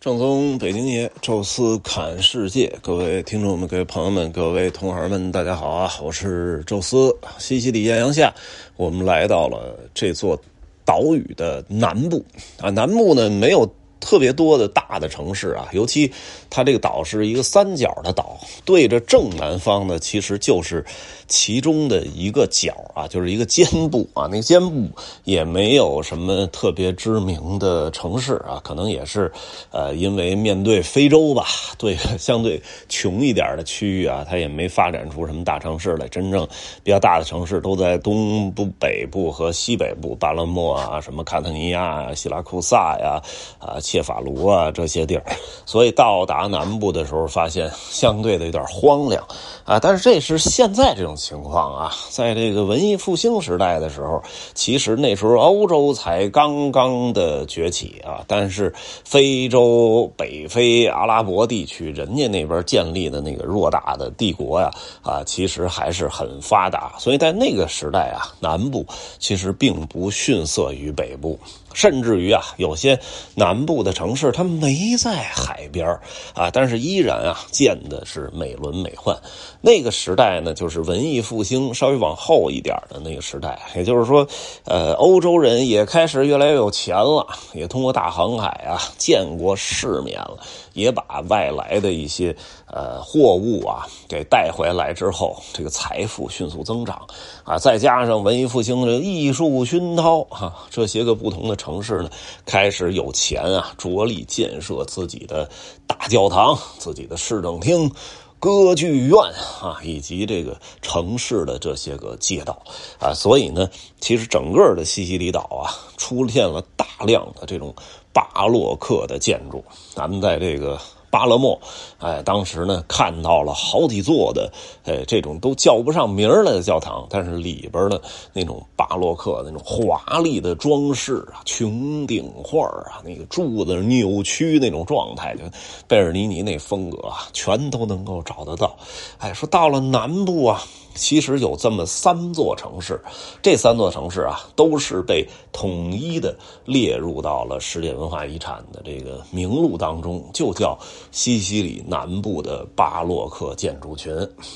正宗北京爷，宙斯侃世界，各位听众们、各位朋友们、各位同行们，大家好啊！我是宙斯。西西里艳阳下，我们来到了这座岛屿的南部啊。南部呢，没有特别多的大的城市啊，尤其它这个岛是一个三角的岛，对着正南方呢，其实就是。其中的一个角啊，就是一个肩部啊，那个肩部也没有什么特别知名的城市啊，可能也是，呃，因为面对非洲吧，对相对穷一点的区域啊，它也没发展出什么大城市来。真正比较大的城市都在东部、北部和西北部，巴勒莫啊，什么卡特尼亚、希拉库萨呀、啊切法卢啊这些地儿。所以到达南部的时候，发现相对的有点荒凉啊。但是这是现在这种。情况啊，在这个文艺复兴时代的时候，其实那时候欧洲才刚刚的崛起啊，但是非洲、北非、阿拉伯地区，人家那边建立的那个偌大的帝国呀，啊，其实还是很发达，所以在那个时代啊，南部其实并不逊色于北部。甚至于啊，有些南部的城市它没在海边啊，但是依然啊建的是美轮美奂。那个时代呢，就是文艺复兴稍微往后一点的那个时代，也就是说，呃，欧洲人也开始越来越有钱了，也通过大航海啊见过世面了。也把外来的一些呃货物啊给带回来之后，这个财富迅速增长啊，再加上文艺复兴的艺术熏陶啊，这些个不同的城市呢，开始有钱啊，着力建设自己的大教堂、自己的市政厅、歌剧院啊，以及这个城市的这些个街道啊，所以呢，其实整个的西西里岛啊，出现了大量的这种。巴洛克的建筑，咱们在这个巴勒莫，哎，当时呢看到了好几座的，哎，这种都叫不上名来的教堂，但是里边的那种巴洛克那种华丽的装饰啊，穹顶画啊，那个柱子扭曲那种状态，就贝尔尼尼那风格啊，全都能够找得到。哎，说到了南部啊。其实有这么三座城市，这三座城市啊，都是被统一的列入到了世界文化遗产的这个名录当中，就叫西西里南部的巴洛克建筑群。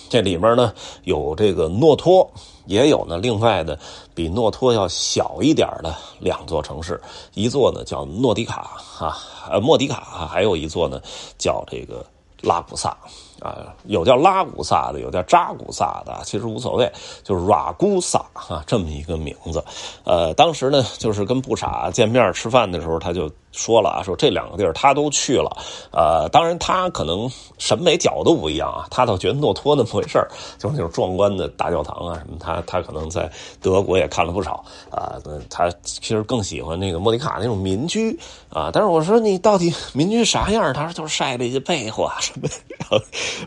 这里面呢，有这个诺托，也有呢另外的比诺托要小一点的两座城市，一座呢叫诺迪卡啊，呃莫迪卡，还有一座呢叫这个拉古萨。啊，有叫拉古萨的，有叫扎古萨的，其实无所谓，就是 Ragusa 啊，这么一个名字。呃，当时呢，就是跟布傻见面吃饭的时候，他就说了啊，说这两个地儿他都去了。呃，当然他可能审美角度不一样啊，他倒觉得诺托那么回事儿，就是那种壮观的大教堂啊什么，他他可能在德国也看了不少啊。他其实更喜欢那个莫迪卡那种民居啊。但是我说你到底民居啥样？他说就是晒了一些被子啊什么。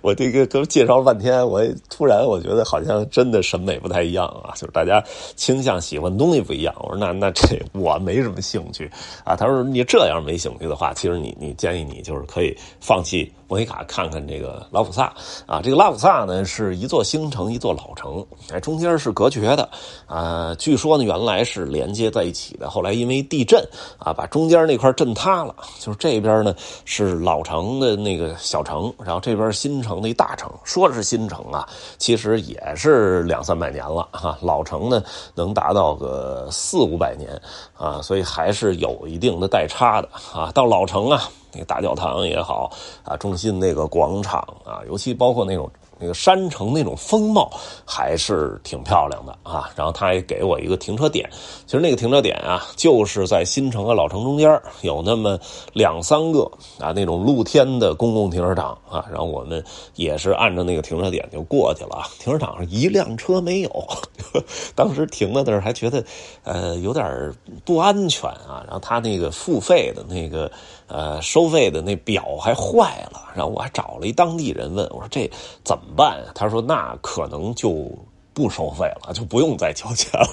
我这个都介绍了半天，我突然我觉得好像真的审美不太一样啊，就是大家倾向喜欢东西不一样。我说那那这 我没什么兴趣啊。他说你这样没兴趣的话，其实你你建议你就是可以放弃莫尼卡，看看这个拉普萨啊。这个拉普萨呢是一座新城，一座老城，哎，中间是隔绝的啊。据说呢原来是连接在一起的，后来因为地震啊把中间那块震塌了，就是这边呢是老城的那个小城，然后这边新城的一大城，说是新城啊，其实也是两三百年了哈。老城呢能达到个四五百年啊，所以还是有一定的代差的啊。到老城啊，那个大教堂也好啊，中心那个广场啊，尤其包括那种。那个山城那种风貌还是挺漂亮的啊，然后他也给我一个停车点，其实那个停车点啊，就是在新城和老城中间有那么两三个啊那种露天的公共停车场啊，然后我们也是按照那个停车点就过去了，停车场上一辆车没有，当时停在那儿还觉得呃有点不安全啊，然后他那个付费的那个呃收费的那表还坏了，然后我还找了一当地人问我说这怎么。办？他说那可能就不收费了，就不用再交钱了。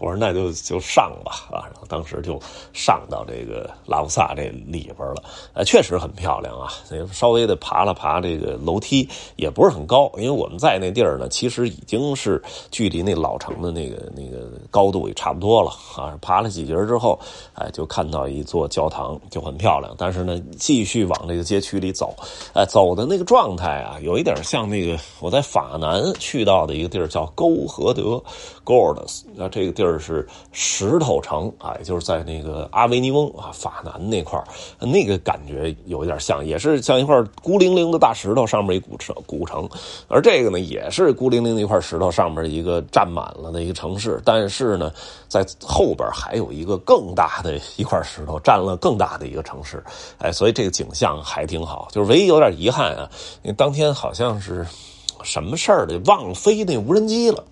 我说那就就上吧啊，然后当时就上到这个拉布萨这里边了。呃，确实很漂亮啊，稍微的爬了爬这个楼梯，也不是很高，因为我们在那地儿呢，其实已经是距离那老城的那个那个高度也差不多了啊。爬了几节之后，哎，就看到一座教堂，就很漂亮。但是呢，继续往这个街区里走，哎，走的那个状态啊，有一点像那个我在法南去到的一个地儿叫沟和德 （Gordes）。那这个地儿是石头城啊，也就是在那个阿维尼翁啊，法南那块那个感觉有一点像，也是像一块孤零零的大石头上面一古城古城。而这个呢，也是孤零零的一块石头上面一个占满了的一个城市，但是呢，在后边还有一个更大的一块石头占了更大的一个城市。哎，所以这个景象还挺好。就是唯一有点遗憾啊，因为当天好像是什么事儿的，忘飞那无人机了。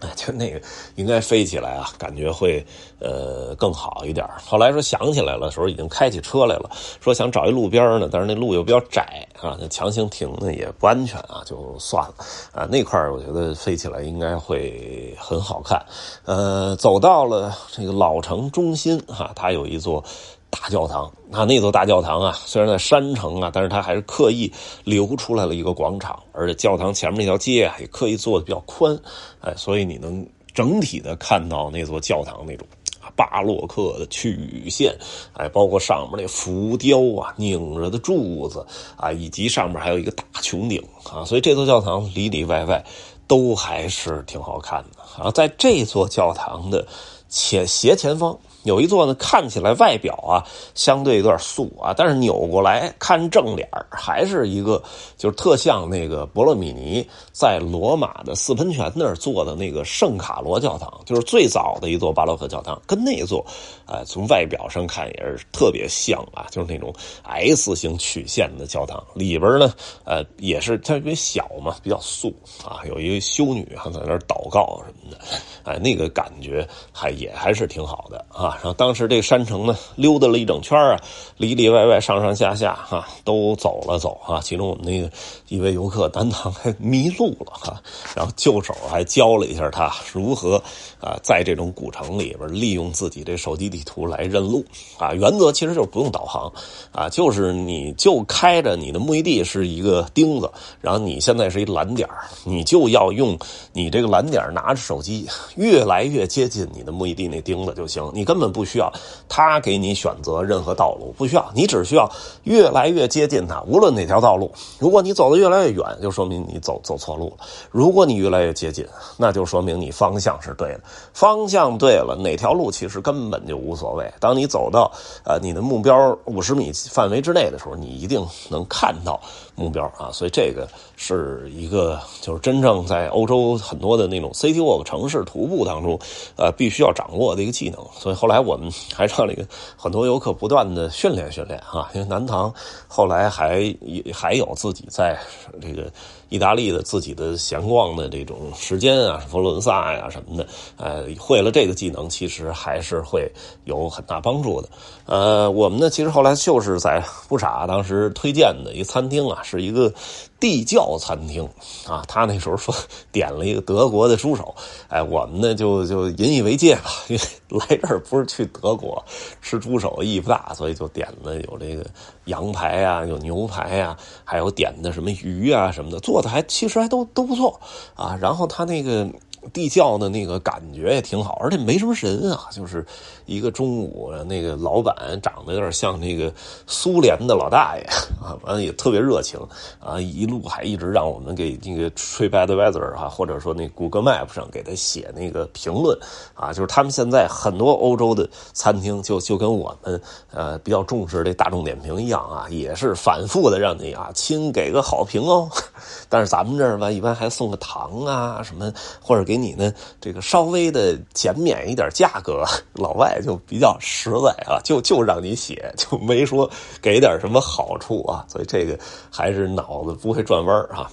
就那个应该飞起来啊，感觉会呃更好一点。后来说想起来了，时候已经开起车来了，说想找一路边呢，但是那路又比较窄啊，强行停呢也不安全啊，就算了啊。那块我觉得飞起来应该会很好看。呃，走到了这个老城中心哈，它有一座。大教堂啊，那座大教堂啊，虽然在山城啊，但是它还是刻意留出来了一个广场，而且教堂前面那条街啊，也刻意做的比较宽，哎，所以你能整体的看到那座教堂那种巴洛克的曲线，哎，包括上面那浮雕啊、拧着的柱子啊，以及上面还有一个大穹顶啊，所以这座教堂里里外外都还是挺好看的啊。在这座教堂的前斜前方。有一座呢，看起来外表啊相对有点素啊，但是扭过来看正脸还是一个就是特像那个博洛米尼在罗马的四喷泉那儿做的那个圣卡罗教堂，就是最早的一座巴洛克教堂，跟那座，呃，从外表上看也是特别像啊，就是那种 S 型曲线的教堂，里边呢，呃，也是特别小嘛，比较素啊，有一个修女还在那儿祷告什么的，哎，那个感觉还也还是挺好的啊。然后当时这个山城呢，溜达了一整圈啊，里里外外上上下下哈，都走了走啊。其中我们那个一位游客担当还迷路了哈，然后救手还教了一下他如何啊，在这种古城里边利用自己这手机地图来认路啊。原则其实就是不用导航啊，就是你就开着你的目的地是一个钉子，然后你现在是一蓝点你就要用你这个蓝点拿着手机越来越接近你的目的地那钉子就行，你根。本根本不需要他给你选择任何道路，不需要，你只需要越来越接近他。无论哪条道路，如果你走的越来越远，就说明你走走错路了；如果你越来越接近，那就说明你方向是对的。方向对了，哪条路其实根本就无所谓。当你走到呃你的目标五十米范围之内的时候，你一定能看到目标啊！所以这个是一个就是真正在欧洲很多的那种 city walk 城市徒步当中，呃，必须要掌握的一个技能。所以后。来，来我们还让那个很多游客不断的训练训练啊，因为南唐后来还还有自己在这个意大利的自己的闲逛的这种时间啊，佛罗伦萨呀什么的，呃，会了这个技能，其实还是会有很大帮助的。呃，我们呢，其实后来就是在不傻当时推荐的一个餐厅啊，是一个。地窖餐厅啊，他那时候说 点了一个德国的猪手，哎，我们呢就就引以为戒吧，因为 来这儿不是去德国吃猪手意义不大，所以就点了有这个羊排啊，有牛排啊，还有点的什么鱼啊什么的做，还其实还都都不错啊。然后他那个。地窖的那个感觉也挺好，而且没什么人啊，就是一个中午，那个老板长得有点像那个苏联的老大爷啊，完了也特别热情啊，一路还一直让我们给那个 TripAdvisor 哈，或者说那谷歌 Map 上给他写那个评论啊，就是他们现在很多欧洲的餐厅就就跟我们呃比较重视这大众点评一样啊，也是反复的让你啊亲给个好评哦，但是咱们这儿吧，一般还送个糖啊什么或者。给你呢，这个稍微的减免一点价格，老外就比较实在啊，就就让你写，就没说给点什么好处啊，所以这个还是脑子不会转弯啊。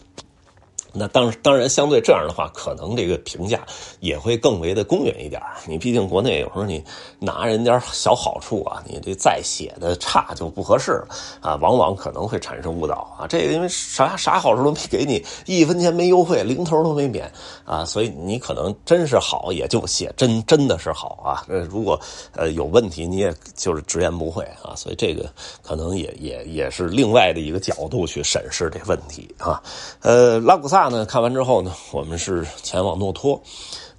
那当当然，相对这样的话，可能这个评价也会更为的公允一点你毕竟国内有时候你拿人家小好处啊，你这再写的差就不合适了啊，往往可能会产生误导啊。这个因为啥啥好处都没给你，一分钱没优惠，零头都没免啊，所以你可能真是好，也就写真真的是好啊。呃，如果呃有问题，你也就是直言不讳啊。所以这个可能也也也是另外的一个角度去审视这问题啊。呃，拉古萨。呢？看完之后呢，我们是前往诺托。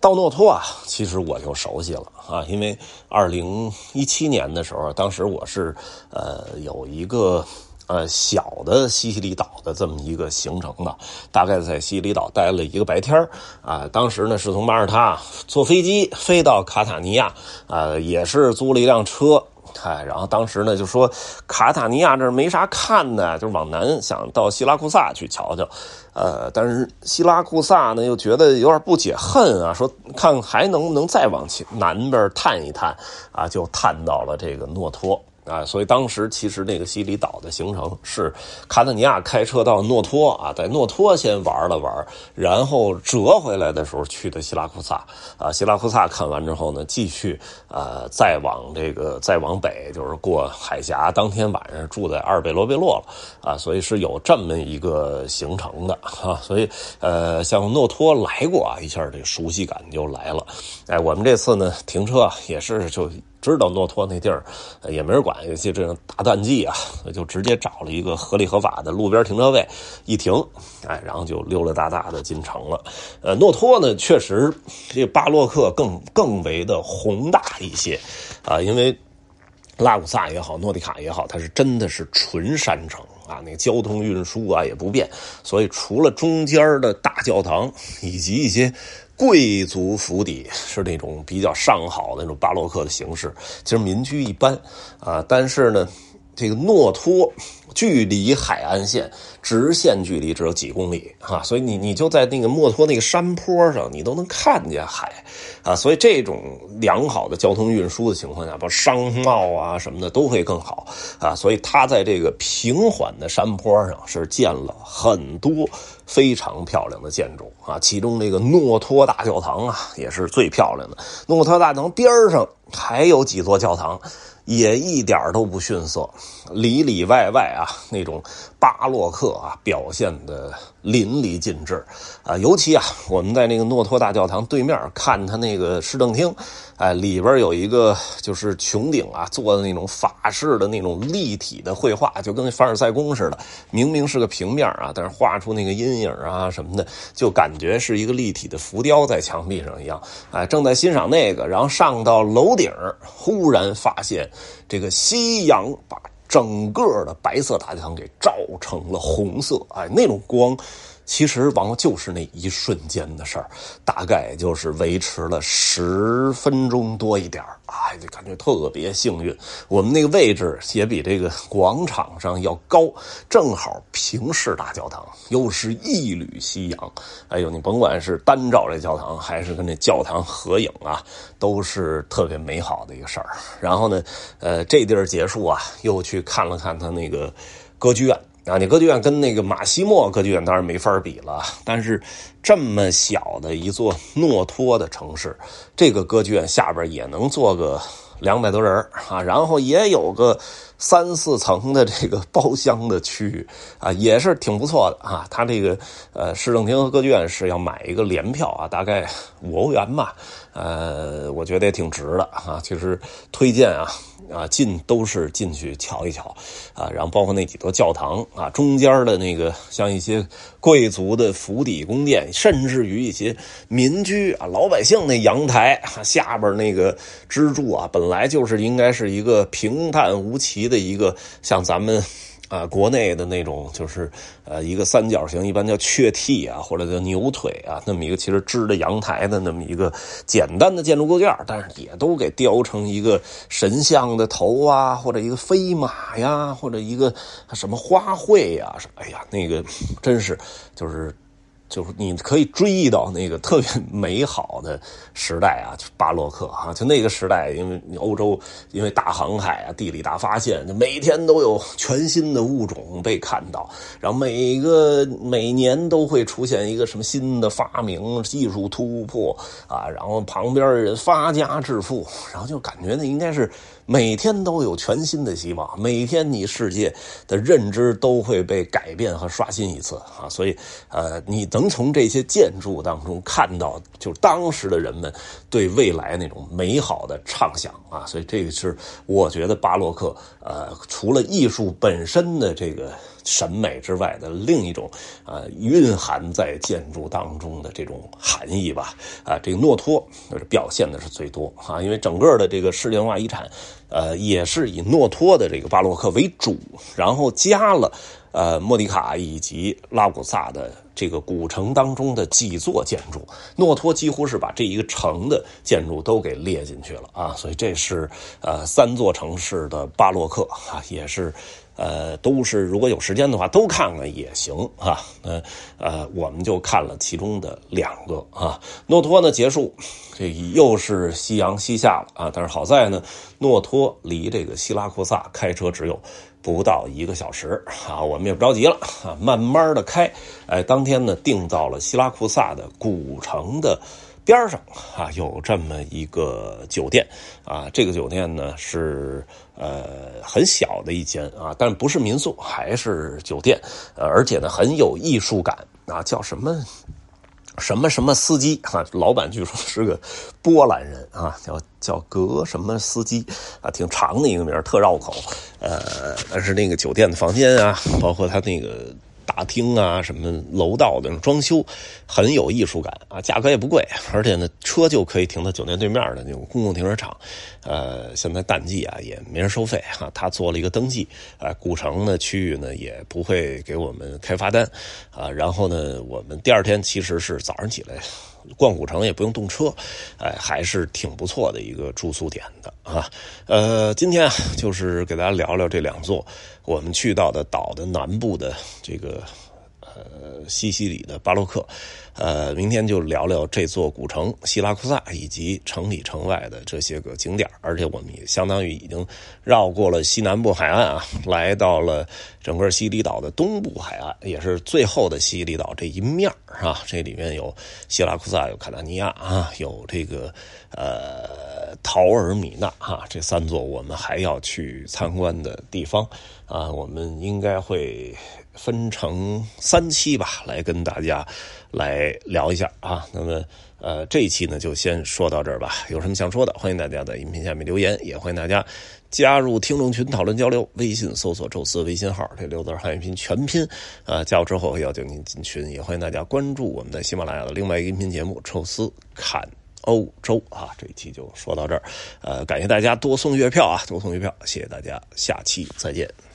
到诺托啊，其实我就熟悉了啊，因为二零一七年的时候，当时我是呃有一个呃小的西西里岛的这么一个行程的，大概在西西里岛待了一个白天啊。当时呢是从马耳他坐飞机飞到卡塔尼亚啊，也是租了一辆车。嗨，然后当时呢就说卡塔尼亚这儿没啥看的，就往南想到希拉库萨去瞧瞧，呃，但是希拉库萨呢又觉得有点不解恨啊，说看还能不能再往南边探一探啊，就探到了这个诺托。啊，所以当时其实那个西里岛的行程是卡塔尼亚开车到诺托啊，在诺托先玩了玩，然后折回来的时候去的希拉库萨。啊，希拉库萨看完之后呢，继续呃再往这个再往北，就是过海峡，当天晚上住在阿尔贝罗贝洛了啊，所以是有这么一个行程的哈，所以呃像诺托来过啊，一下这熟悉感就来了，哎，我们这次呢停车也是就。知道诺托那地儿也没人管，尤其这种大淡季啊，就直接找了一个合理合法的路边停车位一停，哎，然后就溜溜达达的进城了。呃，诺托呢，确实这巴洛克更更为的宏大一些啊，因为拉古萨也好，诺迪卡也好，它是真的是纯山城啊，那个交通运输啊也不便，所以除了中间的大教堂以及一些。贵族府邸是那种比较上好的那种巴洛克的形式，其实民居一般啊，但是呢，这个诺托。距离海岸线直线距离只有几公里啊，所以你你就在那个墨脱那个山坡上，你都能看见海啊，所以这种良好的交通运输的情况下，包括商贸啊什么的都会更好啊，所以它在这个平缓的山坡上是建了很多非常漂亮的建筑啊，其中这个诺托大教堂啊也是最漂亮的，诺托大教堂边上还有几座教堂。也一点都不逊色，里里外外啊，那种巴洛克啊表现的淋漓尽致啊。尤其啊，我们在那个诺托大教堂对面看他那个市政厅，哎，里边有一个就是穹顶啊做的那种法式的那种立体的绘画，就跟凡尔赛宫似的。明明是个平面啊，但是画出那个阴影啊什么的，就感觉是一个立体的浮雕在墙壁上一样。哎，正在欣赏那个，然后上到楼顶，忽然发现。这个夕阳把整个的白色大教堂给照成了红色，哎，那种光。其实，往往就是那一瞬间的事儿，大概就是维持了十分钟多一点哎，就感觉特别幸运。我们那个位置也比这个广场上要高，正好平视大教堂，又是一缕夕阳。哎呦，你甭管是单照这教堂，还是跟这教堂合影啊，都是特别美好的一个事儿。然后呢，呃，这地儿结束啊，又去看了看他那个歌剧院。啊，你歌剧院跟那个马西莫歌剧院当然没法比了，但是这么小的一座诺托的城市，这个歌剧院下边也能坐个两百多人啊，然后也有个三四层的这个包厢的区域啊，也是挺不错的啊。他这个呃市政厅和歌剧院是要买一个联票啊，大概五欧元吧，呃，我觉得也挺值的啊，其实推荐啊。啊，进都是进去瞧一瞧，啊，然后包括那几座教堂啊，中间的那个像一些贵族的府邸宫殿，甚至于一些民居啊，老百姓那阳台下边那个支柱啊，本来就是应该是一个平淡无奇的一个，像咱们。啊，国内的那种就是呃一个三角形，一般叫雀替啊，或者叫牛腿啊，那么一个其实支着阳台的那么一个简单的建筑构件，但是也都给雕成一个神像的头啊，或者一个飞马呀，或者一个什么花卉呀，哎呀，那个真是就是就是你可以追忆到那个特别 美好的时代啊，就巴洛克啊，就那个时代，因为欧洲因为大航海啊、地理大发现，就每天都有全新的物种被看到，然后每个每年都会出现一个什么新的发明、技术突破啊，然后旁边的人发家致富，然后就感觉那应该是。每天都有全新的希望，每天你世界的认知都会被改变和刷新一次啊！所以，呃，你能从这些建筑当中看到，就当时的人们对未来那种美好的畅想啊！所以，这个是我觉得巴洛克，呃，除了艺术本身的这个。审美之外的另一种，呃，蕴含在建筑当中的这种含义吧，啊，这个诺托表现的是最多啊，因为整个的这个世界文化遗产，呃，也是以诺托的这个巴洛克为主，然后加了呃莫迪卡以及拉古萨的这个古城当中的几座建筑，诺托几乎是把这一个城的建筑都给列进去了啊，所以这是呃三座城市的巴洛克啊，也是。呃，都是如果有时间的话，都看看也行啊。呃呃，我们就看了其中的两个啊。诺托呢结束，这又是夕阳西下了啊。但是好在呢，诺托离这个希拉库萨开车只有不到一个小时啊。我们也不着急了啊，慢慢的开。哎，当天呢定到了希拉库萨的古城的。边上啊有这么一个酒店啊，这个酒店呢是呃很小的一间啊，但不是民宿，还是酒店，呃，而且呢很有艺术感啊，叫什么什么什么司机啊，老板据说是个波兰人啊，叫叫格什么司机啊，挺长的一个名特绕口，呃，但是那个酒店的房间啊，包括他那个。大厅啊，什么楼道的装修很有艺术感啊，价格也不贵，而且呢，车就可以停到酒店对面的那种公共停车场。呃，现在淡季啊，也没人收费哈。他做了一个登记，啊，古城的区域呢也不会给我们开罚单啊。然后呢，我们第二天其实是早上起来逛古城，也不用动车，哎，还是挺不错的一个住宿点的啊。呃，今天啊就是给大家聊聊这两座。我们去到的岛的南部的这个呃西西里的巴洛克，呃，明天就聊聊这座古城希拉库萨以及城里城外的这些个景点而且我们也相当于已经绕过了西南部海岸啊，来到了整个西西里岛的东部海岸，也是最后的西西里岛这一面是吧？这里面有希拉库萨，有卡纳尼亚啊，有这个呃陶尔米纳哈，这三座我们还要去参观的地方。啊，我们应该会分成三期吧，来跟大家来聊一下啊。那么，呃，这一期呢就先说到这儿吧。有什么想说的，欢迎大家在音频下面留言，也欢迎大家加入听众群讨论交流。微信搜索“宙斯”微信号，这六字汉语拼全拼，呃，加入之后邀请您进群。也欢迎大家关注我们在喜马拉雅的另外一个音频节目《宙斯侃欧洲》啊。这一期就说到这儿，呃，感谢大家多送月票啊，多送月票，谢谢大家，下期再见。